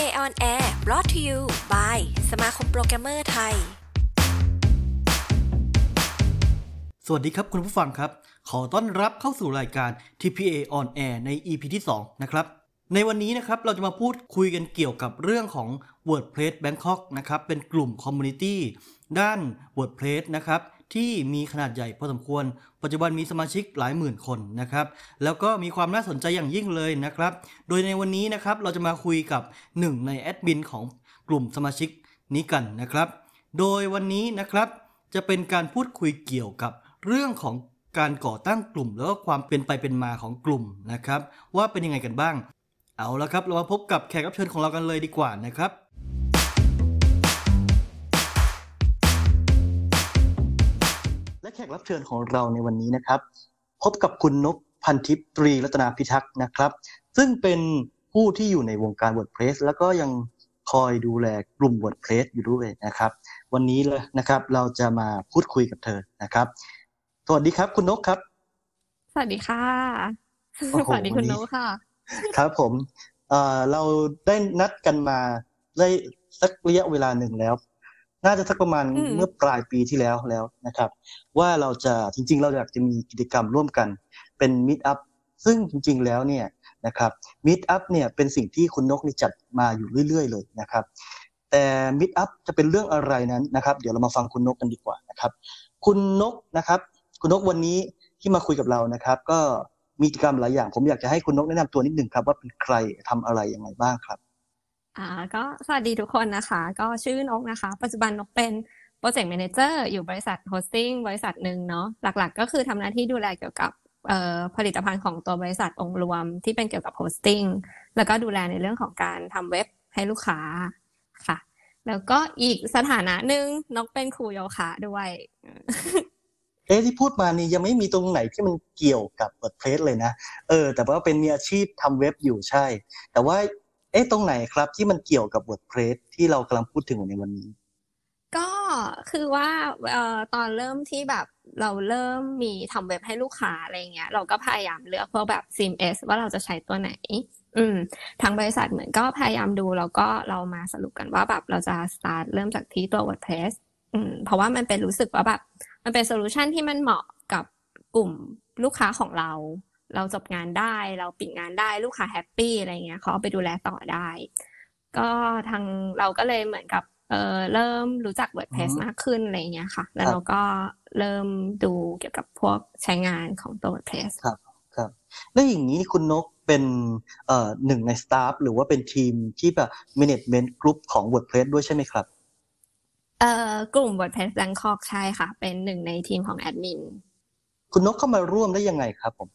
TPA on Air brought to you by สมาคมโปรแกรมเมอร์ไทย สวัสดีครับคุณผู้ฟังครับ ขอต้อนรับเข้าสู่รายการ TPA on Air ใน EP ที่ 2 นะครับ ในวันนี้นะครับเราจะมาพูดคุยกันเกี่ยวกับเรื่องของ WordPress Bangkok นะครับ เป็นกลุ่ม community ด้าน WordPress นะครับ ที่มีขนาดใหญ่พอสมควร ปัจจุบันมีสมาชิกหลายหมื่นคนนะครับ แล้วก็มีความน่าสนใจอย่างยิ่งเลยนะครับ โดยในวันนี้นะครับเราจะมาคุยกับหนึ่งในแอดมินของกลุ่มสมาชิกนี้กันนะครับ โดยวันนี้นะครับจะเป็นการพูดคุยเกี่ยวกับเรื่องของการก่อตั้งกลุ่ม แล้วก็ความเป็นไปเป็นมาของกลุ่มนะครับ ว่าเป็นยังไงกันบ้าง เอาละครับ เรามาพบกับแขกรับเชิญของเรากันเลยดีกว่านะครับ ขกรับเชิญของเราในวันนี้นะครับ พบกับคุณนกพันทิพย์ตรีรัตนาพิทักษ์นะครับ ซึ่งเป็นผู้ที่อยู่ในวงการ WordPress แล้วก็ยังคอยดูแลกลุ่ม WordPress อยู่ด้วยนะครับ วันนี้เลยนะครับเราจะมาพูดคุยกับเธอนะครับ สวัสดีครับคุณนกครับ สวัสดีค่ะโอ้โหสวัสดีคุณวันนี้โนกค่ะ ครับผมเอ่อเราได้นัดกันมาได้สักระยะเวลาหนึ่งแล้ว น่าจะสักประมาณอืมเมื่อปลายปีที่แล้วแล้วนะครับ ว่าเราจะจริง ๆ เราอยากจะมีกิจกรรมร่วมกันเป็นมิ t อัพซึ่งจริง ๆ แล้วเนี่ยนะครับมิ t อัพเนี่ยเป็นสิ่งที่คุณนกนี่จัดมาอยู่เรื่อย ๆ เลยนะครับ แต่มิ t อัพจะเป็นเรื่องอะไรนั้นนะครับ เดี๋ยวเรามาฟังคุณนกกันดีกว่านะครับ คุณนกนะครับ คุณนกวันนี้ที่มาคุยกับเรานะครับ ก็มีกิจกรรมหลายอย่าง ผมอยากจะให้คุณนกแนะนำตัวนิดหนึ่งครับว่าเป็นใครทำอะไรยังไงบ้างครับ อ่าก็สวัสดีทุกคนนะคะ ก็ชื่อนกนะคะ ปัจจุบันนกเป็น project manager อยู่บริษัท hosting บริษัทหนึ่งเนาะหลักๆ ก็คือทำหน้าที่ดูแลเกี่ยวกับผลิตภัณฑ์ของตัวบริษัทองค์รวมที่เป็นเกี่ยวกับ hosting แล้วก็ดูแลในเรื่องของการทำเว็บให้ลูกค้าค่ะ แล้วก็อีกสถานะหนึ่งนกเป็นครูโยคะด้วย เอ๊ะที่พูดมานี่ยังไม่มีตรงไหนที่มันเกี่ยวกับ WordPress เลยนะ เออ แต่ว่าเป็นมีอาชีพทำเว็บอยู่ใช่ แต่ว่า เอ๊ะตรงไหนครับที่มันเกี่ยวกับ WordPress ที่เรากำลังพูดถึงในวันนี้ ก็คือว่าเอ่อตอนเริ่มที่แบบเราเริ่มมีทำเว็บให้ลูกค้าอะไรเงี้ย เราก็พยายามเลือกพวกแบบ CMS ว่าเราจะใช้ตัวไหน อืมทางบริษัทเหมือนก็พยายามดูแล้วก็เรามาสรุปกันว่าแบบเราจะ start เริ่มจากที่ตัว WordPress อืมเพราะว่ามันเป็นรู้สึกว่าแบบ มันเป็น solution ที่มันเหมาะกับกลุ่มลูกค้าของเรา เราจบงานได้ เราปิดงานได้ลูกค้า happy อะไรเงี้ยเขาเอาไปดูแลต่อได้ ก็ทางเราก็เลยเหมือนกับเออเริ่มรู้จัก WordPress อือฮึมากขึ้นอะไรเงี้ยค่ะ แล้วครับเราก็เริ่มดูเกี่ยวกับพวกใช้งานของตัว WordPress ครับครับแล้วอย่างนี้คุณนกเป็นเอ่อหนึ่งใน staff หรือว่าเป็นทีมที่แบบ management group ของ WordPress ด้วยใช่ไหมครับเอ่อกลุ่ม WordPress Bangkok ใช่ค่ะ เป็นหนึ่งในทีมของแอดมินคุณนกเข้ามาร่วมได้ยังไงครับผม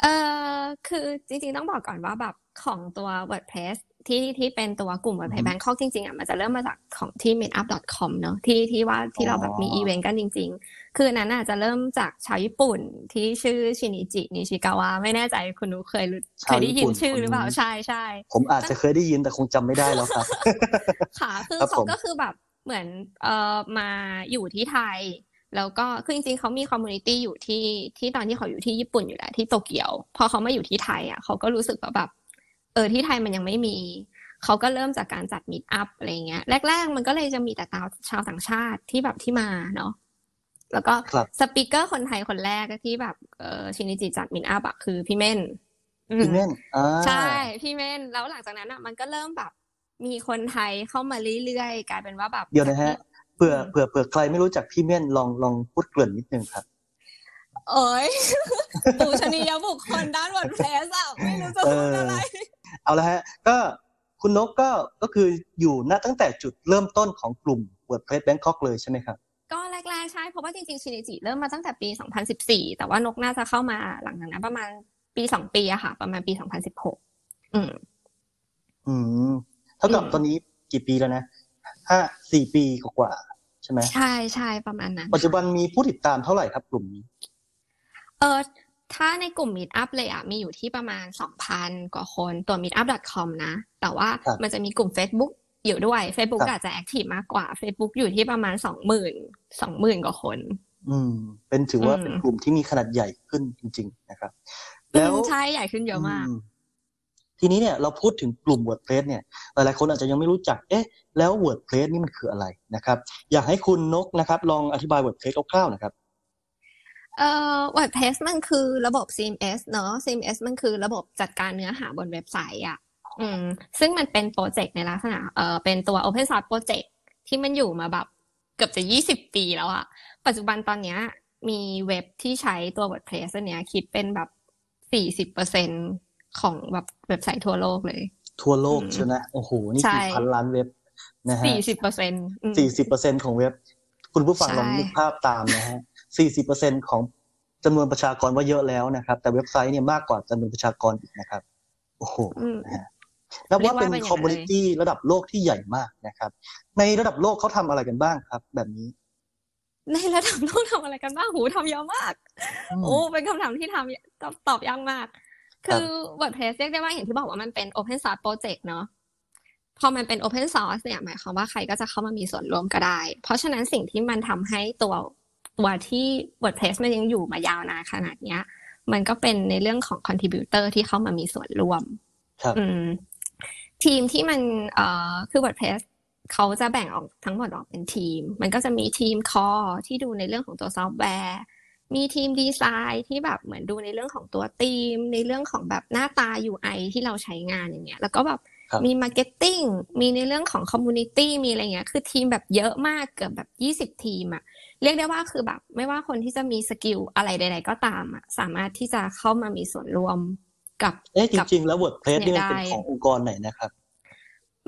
เอ่อคือจริงๆต้องบอกก่อนว่าแบบของตัว WordPress ที่ที่เป็นตัวกลุ่มอือ WordPress ฮึ Bangkok จริงๆอะมันจะเริ่มมาจากของที่ meetup.com เนอะที่ที่ว่าที่เราแบบมีอ๋ออีเวนต์กันจริง ๆ คืออันนั้นอาจจะเริ่มจากชาวญี่ปุ่นที่ชื่อชินิจินิชิกาวะไม่แน่ใจคุณนุเคยรู้เคยได้ยินชื่อหรือเปล่าใช่ใช่ผมอาจจะเคยได้ยินแต่คงจำไม่ได้แล้วครับค่ะคือครับเขาผมก็คือแบบเหมือนเอ่อมาอยู่ที่ไทย แล้วก็คือจริงๆเขามี community อยู่ที่ที่ตอนที่เขาอยู่ที่ญี่ปุ่นอยู่แล้วที่โตเกียว พอเขามาอยู่ที่ไทยอะเขาก็รู้สึกว่าแบบเออที่ไทยมันยังไม่มี เขาก็เริ่มจากการจัด meetup อะไรเงี้ยแรก ๆ มันก็เลยจะมีแต่ชาวต่างชาติที่แบบที่มาเนาะแล้วก็ครับ speaker คนไทยคนแรกที่แบบเออชินิจิจัด meetup อะคือพี่เม่นอืมพี่เม่นอ่าใช่พี่เม่นแล้วหลังจากนั้นอะมันก็เริ่มแบบมีคนไทยเข้ามาเรื่อยๆกลายเป็นว่าแบบเดี๋ยวนะฮะ เผื่ออืมเผื่อเผื่อใครไม่รู้จักพี่เม่นลองลองพูดเกริ่นนิดนึงครับเอ้ยปูชนียบุคคลด้านวอร์ดเพลสอะไม่รู้จะพูดอะไร เอาละฮะ ก็คุณนกก็ก็คืออยู่ณตั้งแต่จุดเริ่มต้นของกลุ่ม WordPress Bangkok เลยใช่ไหมครับ ก็แรกๆใช่ เพราะว่าจริงๆ ชินิจิเริ่มมาตั้งแต่ปี 2014 แต่ว่านกน่าจะเข้ามาหลังจากนั้นประมาณปีสองปีอะค่ะ ประมาณปี 2016 อืม อืม เท่ากับอืมตอนนี้กี่ปีแล้วนะ ห้าสี่ปีกว่าๆใช่ไหมใช่ใช่ประมาณนั้น ปัจจุบันมีผู้ติดตามเท่าไหร่ครับกลุ่มนี้ เออถ้าในกลุ่ม Meetup เลยอะมีอยู่ที่ประมาณ 2,000 กว่าคนตัว meetup.com นะ แต่ว่าครับมันจะมีกลุ่ม Facebook อยู่ด้วย Facebook ครับอาจจะแอคทีฟมากกว่า Facebook อยู่ที่ประมาณ 20,000 20,000 กว่าคน อืม เป็นถือว่าอืมเป็นกลุ่มที่มีขนาดใหญ่ขึ้นจริง ๆ นะครับอืแล้วมใช่ใหญ่ขึ้นเยอะมากอื ทีนี้เนี่ยเราพูดถึงกลุ่ม WordPress เนี่ยหลายๆคนอาจจะยังไม่รู้จัก เอ๊ะ แล้ว WordPress นี่มันคืออะไรนะครับ อยากให้คุณนกนะครับลองอธิบาย WordPress คร่าวๆนะครับเอ่อ WordPress มันคือระบบ CMS เนอะ CMS มันคือระบบจัดการเนื้อหาบนเว็บไซต์อะอืมซึ่งมันเป็นโปรเจกต์ในลักษณะเอ่อเป็นตัว Open Source Project ที่มันอยู่มาแบบเกือบจะ 20 ปีแล้วอะปัจจุบันตอนเนี้ยมีเว็บที่ใช้ตัว WordPress เนี้ยคิดเป็นแบบ 40% ของแบบเว็บไซต์ทั่วโลกเลย ทั่วโลกอืมใช่ไหมโอ้โห นี่ใช่กี่พันล้านเว็บนะฮะ40%สี่สิบเปอร์เซ็นของเว็บ คุณผู้ฟังใช่ลองนึกภาพตามนะฮะสี่สิบเปอร์เซ็นของจำนวนประชากรว่าเยอะแล้วนะครับ แต่เว็บไซต์เนี่ยมากกว่าจำนวนประชากรอีกนะครับ โอ้โหอืมนะฮะนับว่าเป็นเรียกว่าเป็นอย่างนั้นคอมมูนิตี้ระดับโลกที่ใหญ่มากนะครับ ในระดับโลกเขาทำอะไรกันบ้างครับ แบบนี้ ในระดับโลกทำอะไรกันบ้างหูทำเยอะมากอืมโอ้เป็นคำถามที่ทำตอบตอบยากมาก คือ WordPress เรียกได้ว่าอย่างที่บอกว่ามันเป็น Open Source Project เนอะพอมันเป็น Open Source เนี่ยหมายความว่าใครก็จะเข้ามามีส่วนร่วมก็ได้ เพราะฉะนั้นสิ่งที่มันทำให้ตัวตัวที่ WordPress มันยังอยู่มายาวนานขนาดเนี้ย มันก็เป็นในเรื่องของ contributor ที่เข้ามามีส่วนร่วม ครับอืมทีมที่มันเอ่อคือ WordPress เขาจะแบ่งออกทั้งหมดออกเป็นทีม มันก็จะมีทีม core ที่ดูในเรื่องของตัวซอฟต์แวร์ มีทีมดีไซน์ที่แบบเหมือนดูในเรื่องของตัวธีม ในเรื่องของแบบหน้าตา UI ที่เราใช้งานอย่างเงี้ย แล้วก็แบบครับมี marketing มีในเรื่องของ community มีอะไรเงี้ย คือทีมแบบเยอะมากเกือบแบบยี่สิบทีมอะเรียกได้ว่าคือแบบ ไม่ว่าคนที่จะมีสกิลอะไรใด ๆ ก็ตามอะสามารถที่จะเข้ามามีส่วนร่วมกับเอ๊ะจกับริง ๆ แล้ว WordPress นี่มันเป็นเนี่ยได้ขององค์กรไหนนะครับ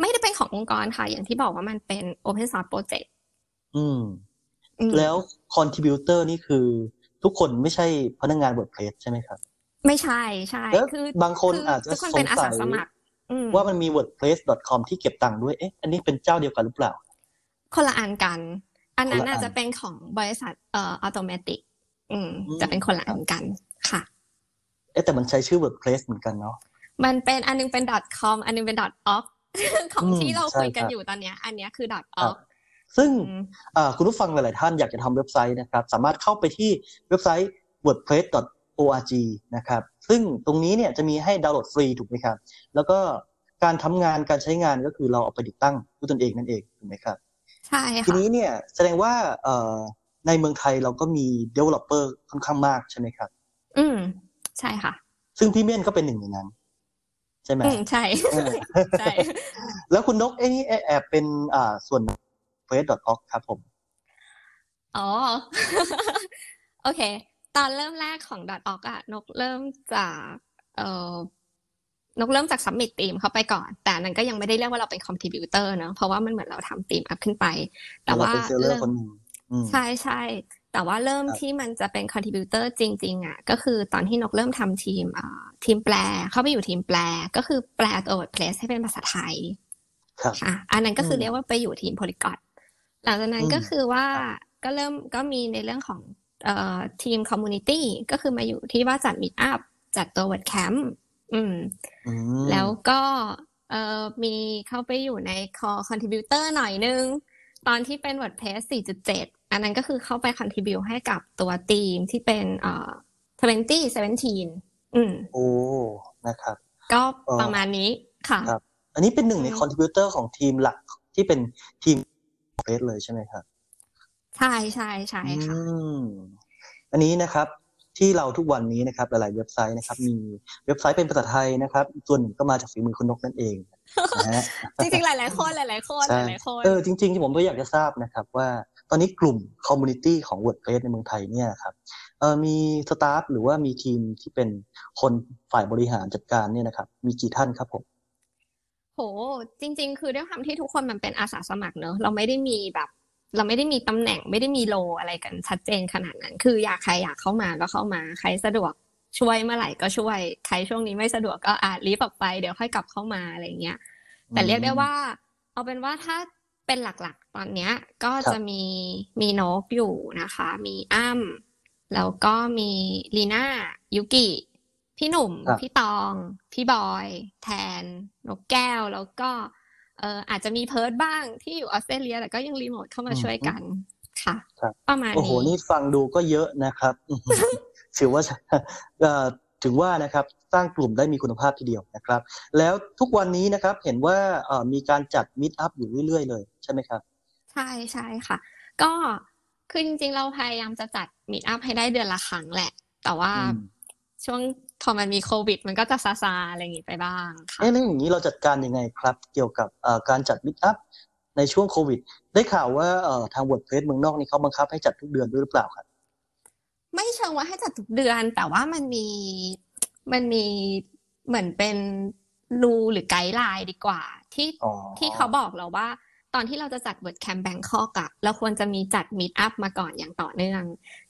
ไม่ได้เป็นขององค์กรค่ะ อย่างที่บอกว่ามันเป็น Open Source Project อืมอืมแล้ว contributor นี่คือ ทุกคนไม่ใช่พนักงาน WordPress ใช่ไหมครับ ไม่ใช่ใช่แล้วคือบางคนคืออาจจะทุกคนเป็นสงอาสัสายสมัครอืมว่ามันมี wordpress.com ที่เก็บตังค์ด้วยเอ๊ะอันนี้เป็นเจ้าเดียวกันหรือเปล่า คนละอันกัน อันนั้นคนละอัอาจนจะเป็นของบริษัทเอ่อ automatic อืมอืมจะเป็นคนละอันกันค่ะเอ๊ะแต่มันใช้ชื่อ wordpress เหมือนกันเนาะมันเป็นอันนึงเป็น .com อันนึงเป็น .org ของอืมที่เราคุยกันใช่ครับอยู่ตอนเนี้ย อันเนี้ยคือครับ .org ซึ่งอืมอ่าคุณผู้ฟังหลาย ๆ ท่านอยากจะทำเว็บไซต์นะครับ สามารถเข้าไปที่เว็บไซต์ wordpress.org นะครับ ซึ่งตรงนี้เนี่ยจะมีให้ดาวน์โหลดฟรีถูกไหมครับ แล้วก็การทำงานการใช้งานก็คือเราเอาไปติดตั้งด้วยตนเองนั่นเองถูกไหมครับ ใช่ทีค่ะนี้เนี่ยแสดงว่าเอ่อในเมืองไทยเราก็มี developer ค่อนข้างมากใช่ไหมครับ อืม ใช่ค่ะ ซึ่งพี่เม่นก็เป็นหนึ่งในนั้นใช่ไหมอืมใช่เออใช่ แล้วคุณนกเอ้นี่แอบเป็นอ่าส่วน f a c e o r g ครับผม อ๋อ โอเค ตอนเริ่มแรกของ .org อะนกเริ่มจากเอ่อนกเริ่มจาก submit ธีมเข้าไปก่อน แต่อันนั้นก็ยังไม่ได้เรียกว่าเราเป็น contributor เนอะเพราะว่ามันเหมือนเราทำธีมอัพขึ้นไป แต่ว่าเริ่มคนหนึ่งใช่ใช่แต่ว่าเริ่มที่มันจะเป็น contributor จริงๆอะก็คือตอนที่นกเริ่มทำทีมทีมแปลเข้าไปอยู่ทีมแปล ก็คือแปลตัว WordPress ให้เป็นภาษาไทยครับอะอันนั้นก็คือเรียกว่าไปอยู่ทีม Polyglot หลังจากนั้นอืมก็คือว่าครับก็เริ่มก็มีในเรื่องของเอ่อทีม Community ก็คือมาอยู่ที่ว่าจัด Meet Up จัดตัว WordCamp อืมอืมแล้วก็เอ่อมีเข้าไปอยู่ใน Core Contributor หน่อยนึง ตอนที่เป็น WordPress 4.7 อันนั้นก็คือเข้าไป contribute ให้กับตัวทีมที่เป็นเอ่อ2017อืมโอ้นะครับ ก็เอ่อประมาณนี้ค่ะครับอันนี้เป็นหนึ่งในอืมคอนทริบิวเตอร์ของทีมหลักที่เป็นทีม เฟสเลยใช่ไหมครับ ใช่ใช่ใช่ค่ะอืมอันนี้นะครับที่เราทุกวันนี้นะครับ หลาย ๆ เว็บไซต์นะครับ มีเว็บไซต์เป็นภาษาไทยนะครับอีกส่วนหนึ่งก็มาจากฝีมือคุณนกนั่นเองนะฮะจริงๆ หลาย ๆ คนหลาย ๆ คนใช่หลายๆคนเออจริง ๆ ที่ผมก็อยากจะทราบนะครับ ว่าตอนนี้กลุ่ม community ของ WordPress ในเมืองไทยเนี่ยครับเออมี staff หรือว่ามีทีมที่เป็นคนฝ่ายบริหารจัดการเนี่ยนะครับ มีกี่ท่านครับผม โหจริง ๆ คือด้วยความที่ทุกคนมันเป็นอาสาสมัครเนอะเราไม่ได้มีแบบ เราไม่ได้มีตำแหน่งไม่ได้มีโลอะไรกันชัดเจนขนาดนั้น คืออยากใครอยากเข้ามาก็เข้ามาใครสะดวกช่วยเมื่อไหร่ก็ช่วย ใครช่วงนี้ไม่สะดวกก็อาจรีบออกไปเดี๋ยวค่อยกลับเข้ามาอะไรเงี้ย แต่เรียกได้ว่า เอาเป็นว่าถ้าเป็นหลักๆ ตอนเนี้ย ก็ครับจะมีมีนกอยู่นะคะ มีอ้ำแล้วก็มีลีน่ายุกิ พี่หนุ่มครับพี่ตอง พี่บอย แทน นกแก้วแล้วก็เอออาจจะมีเพิร์ดบ้างที่อยู่ออสเตรเลีย แต่ก็ยังรีโมทเข้ามาช่วยกันค่ะครับประมาณโอ้โหนี้นี่ฟังดูก็เยอะนะครับอื้อหือถือว่าเอ่อถึงว่านะครับสร้างกลุ่มได้มีคุณภาพทีเดียวนะครับ แล้วทุกวันนี้นะครับเห็นว่ามีการจัดมิตอัพอยู่เรื่อยๆเลยใช่ไหมครับ ใช่ใช่ค่ะ ก็คือจริงๆ เราพยายามจะจัดmeetup ให้ได้เดือนละครั้งแหละ แต่ว่าช่วง พอมันมีโควิด มันก็จะซาซาอะไรอย่างนี้ไปบ้างค่ะเอ๊ะแล้วอย่างนี้เราจัดการยังไงครับ เกี่ยวกับการจัด meetup ในช่วงโควิด ได้ข่าวว่าทาง WordPress เมืองนอกนี่เขาบังคับให้จัดทุกเดือนด้วยหรือเปล่าครับไม่เชิงว่าให้จัดทุกเดือน แต่ว่ามันมีมันมีเหมือนเป็น rule หรือ guideline ดีกว่า ที่ที่เขาบอกเราว่า ตอนที่เราจะจัด WordCamp Bangkok อะเราควรจะมีจัด meetup มาก่อนอย่างต่อเนื่อง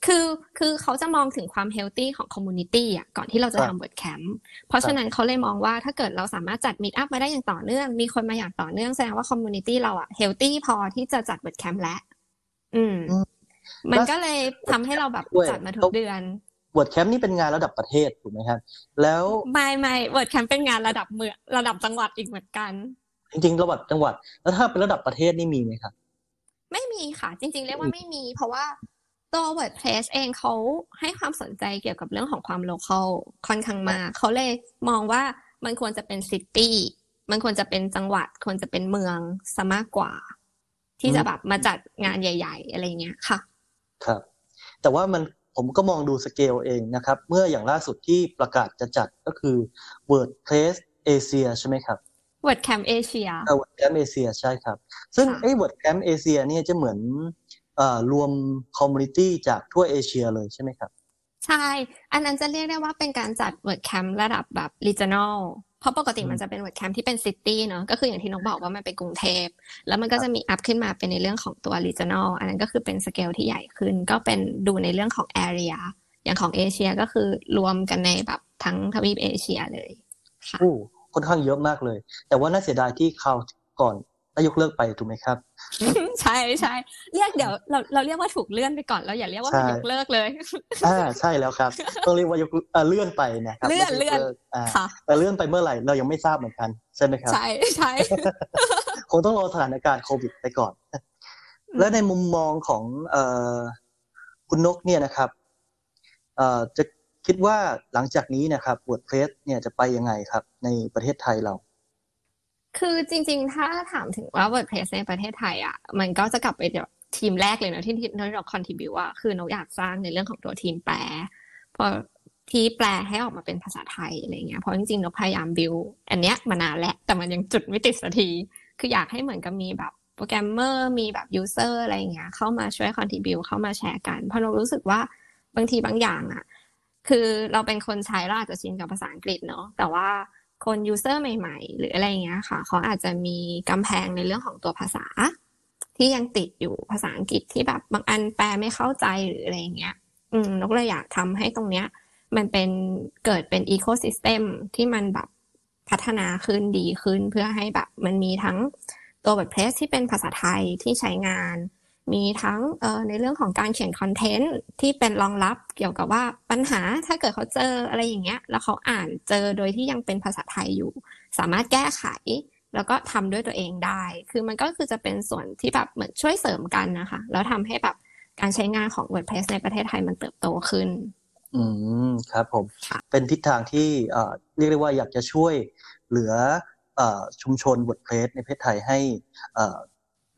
คือคือเขาจะมองถึงความ healthy ของ community อะก่อนที่เราจะทำ WordCamp เพราะฉะนั้นเขาเลยมองว่าถ้าเกิดเราสามารถจัด meetup มาได้อย่างต่อเนื่อง มีคนมาอย่างต่อเนื่องแสดงว่า community เราอะ healthy พอที่จะจัด WordCamp แล้วอืม มันก็เลยทำให้เราแบบจัดมาทุกเดือน WordCamp นี่เป็นงานระดับประเทศถูกไหมครับ แล้วไม่ไม่ WordCamp เป็นงานระดับเมืองระดับจังหวัดอีกเหมือนกัน จริงๆระดับจังหวัด แล้วถ้าเป็นระดับประเทศนี่มีไหมครับ ไม่มีค่ะ จริง ๆ เรียกว่าไม่มี เพราะว่าตัว WordPress เองเขาให้ความสนใจเกี่ยวกับเรื่องของความ local ค่อนข้างมากเขาเลยมองว่ามันควรจะเป็น city มันควรจะเป็นจังหวัด ควรจะเป็นเมืองซะมากกว่า ที่จะแบบมาจัดงานใหญ่ ๆ อะไรเงี้ยค่ะ ครับ แต่ว่ามันผมก็มองดูสเกลเองนะครับ เมื่ออย่างล่าสุดที่ประกาศจะจัดก็คือ WordPress Asia ใช่ไหมครับ WordCamp Asia เออ WordCamp Asia ใช่ครับ ซึ่งไอ้ WordCamp Asia เนี่ยจะเหมือนเอ่อรวม community จากทั่วเอเชียเลยใช่ไหมครับ ใช่ อันนั้นจะเรียกได้ว่าเป็นการจัด WordCamp ระดับแบบ regional เพราะปกติมันจะเป็น WordCamp ที่เป็น city เนาะก็คืออย่างที่น้องบอกว่ามันเป็นกรุงเทพ แล้วมันก็จะมี up ขึ้นมาเป็นในเรื่องของตัว regional อันนั้นก็คือเป็นสเกลที่ใหญ่ขึ้น ก็เป็นดูในเรื่องของ areaอย่างของเอเชียก็คือรวมกันในแบบทั้งทวีปเอเชียเลยค่ะโอ้ ค่อนข้างเยอะมากเลย แต่ว่าน่าเสียดายที่เขาก่อนได้ยกเลิกไปถูกไหมครับ ใช่ใช่เรียกเดี๋ยวเราเราเรียกว่าถูกเลื่อนไปก่อนเราอย่าเรียกว่ามันยกเลิกเลยอ่าใช่แล้วครับต้องเรียกว่ายกเลื่อนไปนะครับเลื่อนเลื่อนค่ะแต่เลื่อนไปเมื่อไหร่เรายังไม่ทราบเหมือนกันใช่ไหมครับใช่ใช่คงต้องรอสถานการณ์โควิดไปก่อน และในมุมมองของเอ่อคุณนกเนี่ยนะครับ เอ่อจะ คิดว่าหลังจากนี้นะครับบทเพลสเนี่ยจะไปยังไงครับ ในประเทศไทยเรา คือจริง ๆ ถ้าถามถึงว่า WordPress ในประเทศไทยอะมันก็จะกลับไปเดี๋ยวทีมแรกเลยนะที่ที่เราคอนทิบิวว่าคือนกอยากสร้างในเรื่องของตัวทีมแปลพอที่แปลให้ออกมาเป็นภาษาไทยอะไรเงี้ยเพราะจริงๆนกพยายามบิวอันเนี้ยมานานแล้วแต่มันยังจุดไม่ติดสักที คืออยากให้เหมือนกับมีแบบโปรแกรมเมอร์มีแบบ user อะไรเงี้ยเข้ามาช่วย contribute เข้ามาแชร์กัน เพราะเรารู้สึกว่าบางทีบางอย่างอะ คือเราเป็นคนใช้เราอาจจะชินกับภาษาอังกฤษเนาะแต่ว่าคน user ใหม่ ๆ หรืออะไรเงี้ยค่ะ เขาอาจจะมีกำแพงในเรื่องของตัวภาษา ที่ยังติดอยู่ภาษาอังกฤษที่แบบบางอันแปลไม่เข้าใจหรืออะไรเงี้ย อืมนกเลยอยากทำให้ตรงเนี้ย มันเป็นเกิดเป็น ecosystemที่มันแบบพัฒนาขึ้นดีขึ้นเพื่อให้แบบมันมีทั้งตัวบทเพลสที่เป็นภาษาไทยที่ใช้งาน มีทั้งในเรื่องของการเขียนคอนเทนต์ที่เป็นรองรับเกี่ยวกับว่าปัญหาถ้าเกิดเขาเจออะไรอย่างเงี้ย แล้วเขาอ่านเจอโดยที่ยังเป็นภาษาไทยอยู่ สามารถแก้ไข แล้วก็ทำด้วยตัวเองได้ คือมันก็คือจะเป็นส่วนที่แบบเหมือนช่วยเสริมกันนะคะ แล้วทำให้แบบการใช้งานของ WordPress ในประเทศไทยมันเติบโตขึ้น อืมครับผม เป็นทิศทางที่เรียกได้ว่าอยากจะช่วยเหลือชุมชน WordPress ในประเทศไทยให้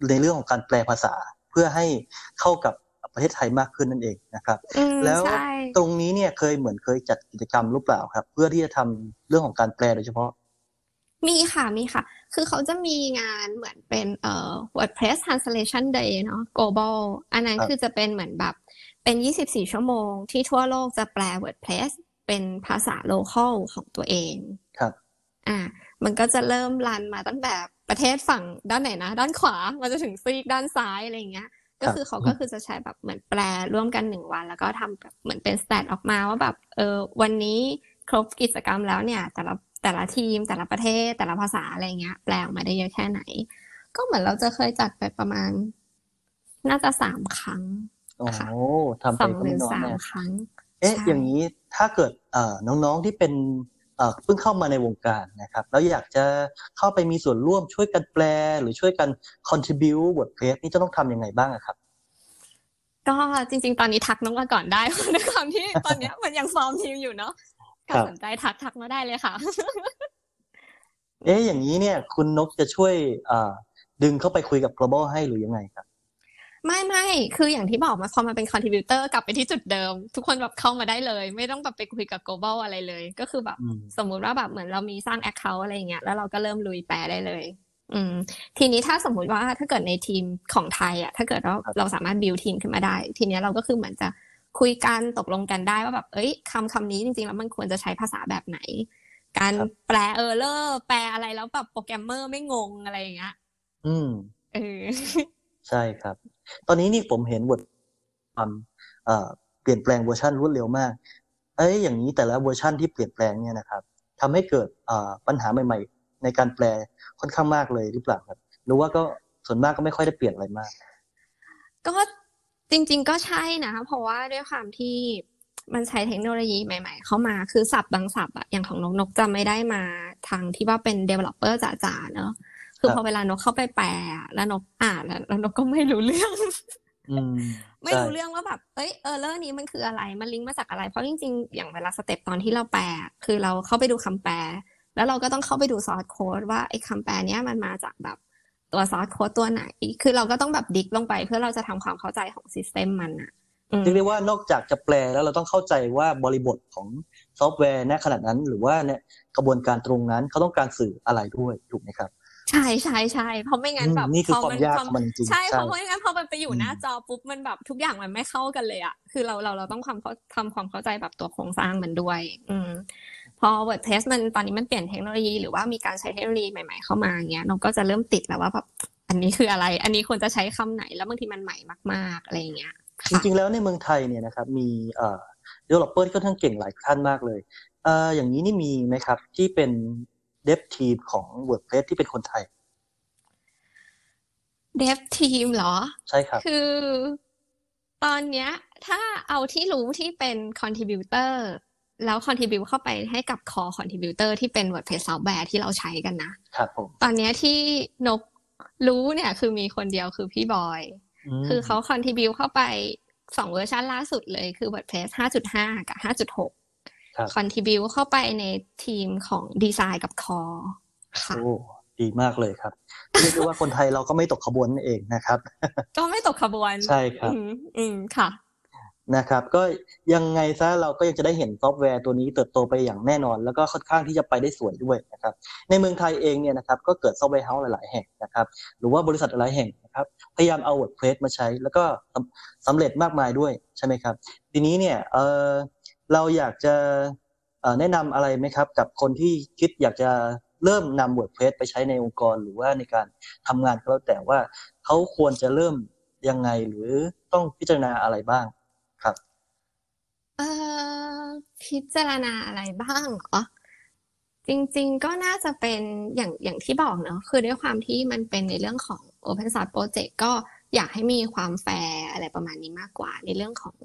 ในเรื่องของการแปลภาษา เพื่อให้เข้ากับประเทศไทยมากขึ้นนั่นเองนะครับ แล้วตรงนี้เนี่ยเคยเหมือนเคยจัดกิจกรรมหรือเปล่าครับ เพื่อที่จะทำเรื่องของการแปลโดยเฉพาะ มีค่ะมีค่ะ คือเขาจะมีงานเหมือนเป็นเอ่อ WordPress Translation Day เนาะ global อันนั้นคือจะเป็นเหมือนแบบเป็น 24 ชั่วโมงที่ทั่วโลกจะแปล WordPress เป็นภาษา local ของตัวเอง ครับ อ่า มันก็จะเริ่มรันมาตั้งแต่ ประเทศฝั่งด้านไหนนะ ด้านขวามันจะถึงซีกด้านซ้ายอะไรเงี้ย ก็คือเขาก็คือจะใช้แบบเหมือนแปลร่วมกันหนึ่งวัน แล้วก็ทำแบบเหมือนเป็นสแตทออกมาว่าแบบเออวันนี้ครบกิจกรรมแล้วเนี่ย แต่ละแต่ละทีมแต่ละประเทศแต่ละภาษาอะไรเงี้ย แปลออกมาได้เยอะแค่ไหน ก็เหมือนเราจะเคยจัดไปประมาณ น่าจะสามครั้งโอ้ทำไปก็ไม่น้อยสามครั้ง เอ๊ะ อย่างนี้ถ้าเกิดเอ่อน้องๆที่เป็น เพิ่งเข้ามาในวงการนะครับแล้วอยากจะเข้าไปมีส่วนร่วมช่วยกันแปล หรือช่วยกัน contribute บทเพลงนี่จะต้องทำยังไงบ้างครับ ก็จริง ๆ ตอนนี้ทักน้องมาก่อนได้ด้วยความที่ตอนนี้มันยังฟอร์มทีมอยู่เนาะถ้าสนใจทักทักมาได้เลยค่ะ เอ๊ะอย่างนี้เนี่ย คุณนกจะช่วยดึงเข้าไปคุยกับ global ให้หรือยังไงครับ ไม่ไม่คืออย่างที่บอกมาพอมาเป็นคอนทิบิวเตอร์กลับไปที่จุดเดิม ทุกคนแบบเข้ามาได้เลย ไม่ต้องแบบไปคุยกับ global อะไรเลย ก็คือแบบสมมุติว่าแบบเหมือนเรามีสร้าง account อะไรอย่างเงี้ยแล้วเราก็เริ่มลุยแปลได้เลย อืม ทีนี้ถ้าสมมุติว่าถ้าเกิดในทีมของไทยอะถ้าเกิดเราเราสามารถบิวทีมขึ้นมาได้ ทีนี้เราก็คือเหมือนจะคุยกันตกลงกันได้ว่าแบบเอ้ยคำคำนี้จริงๆแล้วมันควรจะใช้ภาษาแบบไหน การแปล error แปลอะไรแล้วแบบโปรแกรมเมอร์ไม่งงอะไรอย่างเงี้ยอืมเออใช่ครับ ตอนนี้นี่ผมเห็นบทความเปลี่ยนแปลงเวอร์ชันรวดเร็วมาก เอ้ยอย่างนี้แต่ละเวอร์ชันที่เปลี่ยนแปลงเนี่ยนะครับทำให้เกิดปัญหาใหม่ ๆ ในการแปลค่อนข้างมากเลยหรือเปล่าครับหรือว่าก็ส่วนมากก็ไม่ค่อยได้เปลี่ยนอะไรมาก ก็จริง ๆ ก็ใช่นะ เพราะว่าด้วยความที่มันใช้เทคโนโลยีใหม่ ๆ เข้ามาคือศัพท์บางศัพท์อะอย่างของนกนกจะไม่ได้มาทางที่ว่าเป็น developer จ๋าๆเนอะ คือพอเวลานกเข้าไปแปลแล้วนกอ่านแล้วนกก็ไม่รู้เรื่องไม่รู้เรื่องว่าแบบ เอ้ย error นี้มันคืออะไร มันลิงก์มาจากอะไร เพราะจริงๆ อย่างเวลาสเต็ปตอนที่เราแปล คือเราเข้าไปดูคำแปล แล้วเราก็ต้องเข้าไปดู source code ว่าไอ้คำแปลเนี้ยมันมาจากแบบตัว source code ตัวไหน คือเราก็ต้องแบบ dig ลงไป เพื่อเราจะทำความเข้าใจของ system มันอะเรียกได้ว่านอกจากจะแปลแล้วเราต้องเข้าใจว่าบริบทของซอฟต์แวร์ณขนาดนั้น หรือว่าเนี่ยกระบวนการตรงนั้นเขาต้องการสื่ออะไรด้วยถูกไหมครับ ใช่ใช่ใช่เพราะไม่งั้นแบบนี่คือความยากมันจริงใช่เพราะไม่งั้นพอมันไปอยู่หน้าจอปุ๊บมันแบบทุกอย่างมันไม่เข้ากันเลยอะคือเราเราเราต้องความทำความเข้าใจแบบตัวโครงสร้างมันด้วย อืมพอ WordPress มันตอนนี้มันเปลี่ยนเทคโนโลยี หรือว่ามีการใช้เทคโนโลยีใหม่ ๆเข้ามาเงี้ยเราก็จะเริ่มติดแล้วว่าแบบอันนี้คืออะไร อันนี้ควรจะใช้คำไหนแล้วบางทีมันใหม่มาก ๆอะไรเงี้ยจริงๆแล้วในเมืองไทยเนี่ยนะครับมีเอ่อ developer ที่ค่อนข้างเก่งหลายท่านมากเลยเอ่ออย่างนี้นี่มีไหมครับที่เป็น dev team ของ WordPress ที่เป็นคนไทย dev team เหรอ ใช่ครับ คือ ตอนเนี้ย ถ้าเอาที่รู้ที่เป็น contributor แล้ว contribute เข้าไปให้กับคอ contributor ที่เป็น WordPress ซอฟต์แวร์ที่เราใช้กันนะครับผมตอนนี้ที่นกรู้เนี่ย คือมีคนเดียวคือพี่บอย คือเขา contribute เข้าไปสองเวอร์ชันล่าสุดเลยคือ WordPress 5.5 กับ 5.6 contribute เข้าไปในทีมของดีไซน์กับ coreค่ะดีมากเลยครับเรียกได้ว่าคนไทยเราก็ไม่ตกขบวนเองนะครับ ก็ไม่ตกขบวนใช่ครับ อืมค่ะนะครับ ก็ยังไงซะเราก็ยังจะได้เห็นซอฟต์แวร์ตัวนี้เติบโตไปอย่างแน่นอน แล้วก็ค่อนข้างที่จะไปได้สวยด้วยนะครับ ในเมืองไทยเองเนี่ยนะครับก็เกิด software house หลาย ๆ แห่งนะครับ หรือว่าบริษัทหลายแห่งนะครับ พยายามเอา WordPress มาใช้ แล้วก็สำเร็จมากมายด้วยใช่ไหมครับ ทีนี้เนี่ยเออ เราอยากจะแนะนำอะไรไหมครับ กับคนที่คิดอยากจะเริ่มนำ WordPress ไปใช้ในองค์กรหรือว่าในการทำงานก็แล้วแต่ว่าเขาควรจะเริ่มยังไงหรือต้องพิจารณาอะไรบ้างครับเอ่อพิจารณาอะไรบ้างเหรอจริง ๆ ก็น่าจะเป็นอย่างอย่างที่บอกเนาะคือด้วยความที่มันเป็นในเรื่องของ Open Source Project ก็อยากให้มีความแฟร์อะไรประมาณนี้มากกว่าในเรื่องของ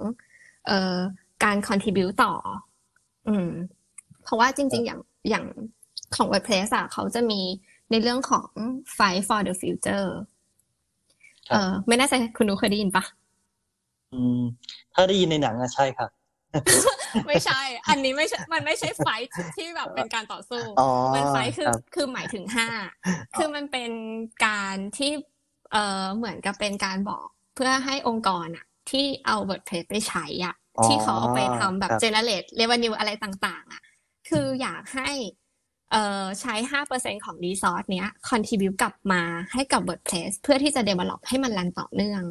เอ่อ การ contribu ต่อ อืม เพราะว่าจริง ๆ อย่างอย่างของ WordPress อะเขาจะมีในเรื่องของ Fight for the Future เออไม่แน่ใจคุณนุเคยได้ยินปะอืม ถ้าได้ยินในหนังอะใช่ครับ ไม่ใช่ อันนี้ไม่ใช่ มันไม่ใช่ไฟที่แบบเป็นการต่อสู้ มันไฟคือคือหมายถึงห้า คือมันเป็นการที่ เอ่อเหมือนกับเป็นการบอกเพื่อให้องค์กรอะที่เอา WordPress ไปใช้อะ ที่เขาเอาไปทำแบบ generate revenue อะไรต่าง ๆ อะ คืออยากให้เอ่อใช้ห้าเปอร์เซ็นของรีซอสเนี้ยคอนทิบิวกลับมาให้กับ WordPress เพื่อที่จะ develop ให้มันรันต่อเนื่อง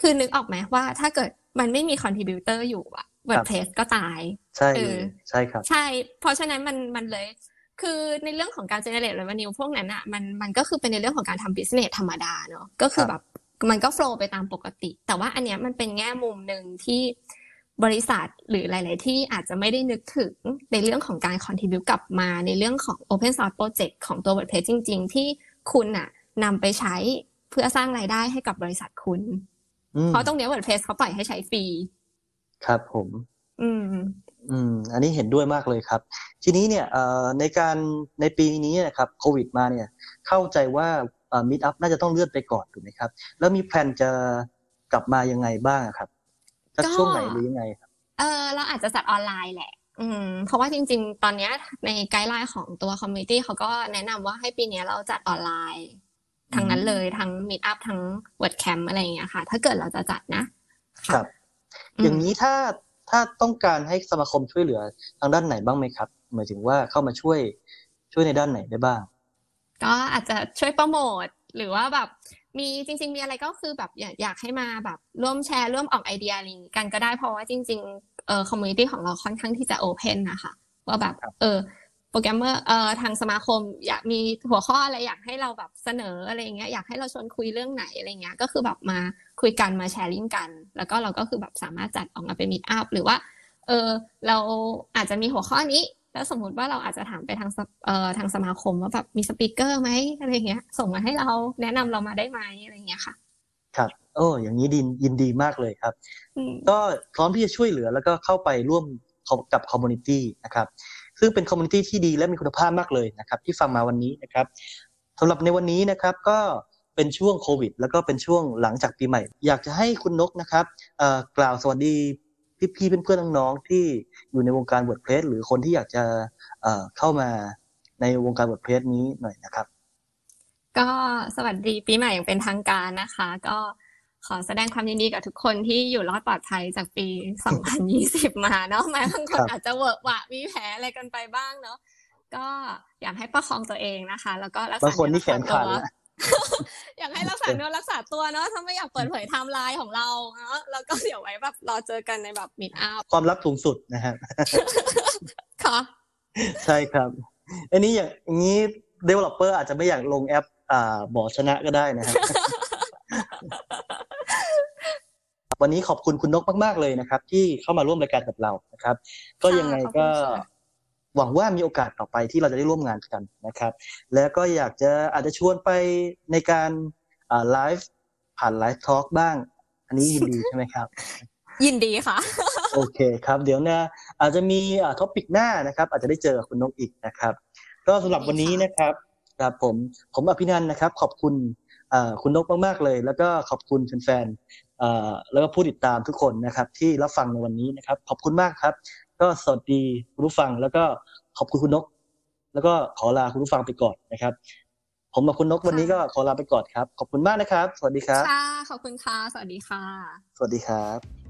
คือนึกออกไหมว่าถ้าเกิดมันไม่มี contributor อยู่อะ WordPress ก็ตาย ใช่ใช่ครับ ใช่ เพราะฉะนั้นมันมันเลย คือในเรื่องของการ generate revenue พวกนั้นอะมันมันก็คือเป็นในเรื่องของการทำ business ธรรมดาเนอะก็คือแบบมันก็ flow ไปตามปกติ แต่ว่าอันเนี้ยมันเป็นแง่มุมหนึ่งที่ บริษัทหรือหลาย ๆ ที่อาจจะไม่ได้นึกถึงในเรื่องของการ contribu กลับมาในเรื่องของ open source project ของตัว WordPress จริง ๆ ที่คุณน่ะนำไปใช้เพื่อสร้างรายได้ให้กับบริษัทคุณ เพราะตรงนี้ WordPress เขาปล่อยให้ใช้ฟรี ครับผม อืม อืม อันนี้เห็นด้วยมากเลยครับ ทีนี้เนี่ยในการในปีนี้นะครับโควิดมาเนี่ย เข้าใจว่ามิดอัพน่าจะต้องเลื่อนไปก่อนถูกไหมครับ แล้วมีแผนจะกลับมายังไงบ้างครับ สักช่วงไหนหรือยังไงครับเออเราอาจจะจัดออนไลน์แหละ อืม เพราะว่าจริง ๆ ตอนเนี้ยในไกด์ไลน์ของตัวคอมมิ n ตี้เขาก็แนะนำว่าให้ปีเนี้ยเราจัดออนไลน์ทั้งนั้นเลยทั้ง meetup ทั้ง WordCamp อะไรอย่างเงี้ยค่ะ ถ้าเกิดเราจะจัดนะครับค่ะอืมอย่างนี้ถ้าถ้าต้องการให้สมาคมช่วยเหลือทางด้านไหนบ้างไหมครับ หมายถึงว่าเข้ามาช่วยช่วยในด้านไหนได้บ้าง ก็อาจจะช่วยโปรโมทหรือว่าแบบ มีจริง ๆ มีอะไรก็คือแบบอยากอยากให้มาแบบร่วมแชร์ร่วมออกไอเดียอะไรอย่างงี้กันก็ได้เพราะว่าจริงๆเอ่อ community ของเราค่อนข้างที่จะ open นะคะว่าแบบครับเออโปรแกรมเมอร์เอ่อทางสมาคม อยากมีหัวข้ออะไรอยากให้เราแบบเสนออะไรอย่างเงี้ยอยากให้เราชวนคุยเรื่องไหนอะไรเงี้ยก็คือแบบมาคุยกันมาแชร์ลิงก์กัน แล้วก็เราก็คือแบบสามารถจัดออกมาเป็น meetup หรือว่าเออเราอาจจะมีหัวข้อนี้ แล้วสมมุติว่าเราอาจจะถามไปทางสเอ่อทางสมาคมว่าแบบมี speaker ไหมอะไรเงี้ย ส่งมาให้เราแนะนำเรามาได้ไหมอะไรเงี้ยค่ะ ครับโอ้อย่างนี้ดียินดีมากเลยครับอืมก็พร้อมที่จะช่วยเหลือแล้วก็เข้าไปร่วมกับ community นะครับซึ่งเป็น community ที่ดีและมีคุณภาพมากเลยนะครับ ที่ฟังมาวันนี้นะครับสำหรับในวันนี้นะครับก็เป็นช่วงโควิด แล้วก็เป็นช่วงหลังจากปีใหม่ อยากจะให้คุณนกนะครับเอ่อกล่าวสวัสดี พี่ๆเพื่อนๆน้องๆที่อยู่ในวงการ WordPress หรือคนที่อยากจะเอ่อเข้ามาในวงการ WordPress นี้หน่อยนะครับ ก็สวัสดีปีใหม่อย่างเป็นทางการนะคะ ก็ขอแสดงความยินดีกับทุกคนที่อยู่รอดปลอดภัยจากปี 2020 มาเนาะแม้บางคครับอาจจะเวอะหวะมีแผลอะไรกันไปบ้างเนาะก็อยากให้ประคองตัวเองนะคะ แล้วก็รักษาบางคนนี่แขนขาดเนื้ อแล้วรักษาตัวอยากให้รักษาเนื้อรักษาตัวเนาะถ้าไม่อยากเปิดเผยไทม์ไลน์ของเราเนาะแล้วก็เดี๋ยวไว้แบบรอเจอกันในแบบ meetupความลับสูงสุดนะฮะค่ะใช่ครับอันนี้อย่างอย่างนี้ developer อาจจะไม่อยากลงแอป อ่าหมอชนะก็ได้นะฮะวันนี้ขอบคุณคุณนกมาก ๆ เลยนะครับ ที่เข้ามาร่วมรายการกับเรานะครับ ก็ยังไงก็ขอบคุณค่ะ หวังว่ามีโอกาสต่อไปที่เราจะได้ร่วมงานกันนะครับ แล้วก็อยากจะอาจจะชวนไปในการอ่าไลฟ์ผ่าน live talk บ้าง อันนี้ยินดีใช่ไหมครับ ยินดีค่ะ โอเคครับ เดี๋ยวนะอาจจะมี topic หน้านะครับ อาจจะได้เจอกับคุณนกอีกนะครับ ก็สำหรับวันนี้นะครับครับผมผมอภินันท์นะครับ ขอบคุณเอ่อคุณนกมากๆเลย แล้วก็ขอบคุณแฟนๆเอ่อแล้วก็ผู้ติดตามทุกคนนะครับ ที่รับฟังในวันนี้นะครับ ขอบคุณมากครับ ก็สวัสดีคุณผู้ฟัง แล้วก็ขอบคุณคุณนก แล้วก็ขอลาคุณผู้ฟังไปก่อนนะครับ ผมกับคุณนกวันนี้ก็ขอลาไปก่อนครับ ขอบคุณมากนะครับ สวัสดีครับค่ะขอบคุณค่ะ สวัสดีค่ะ สวัสดีครับ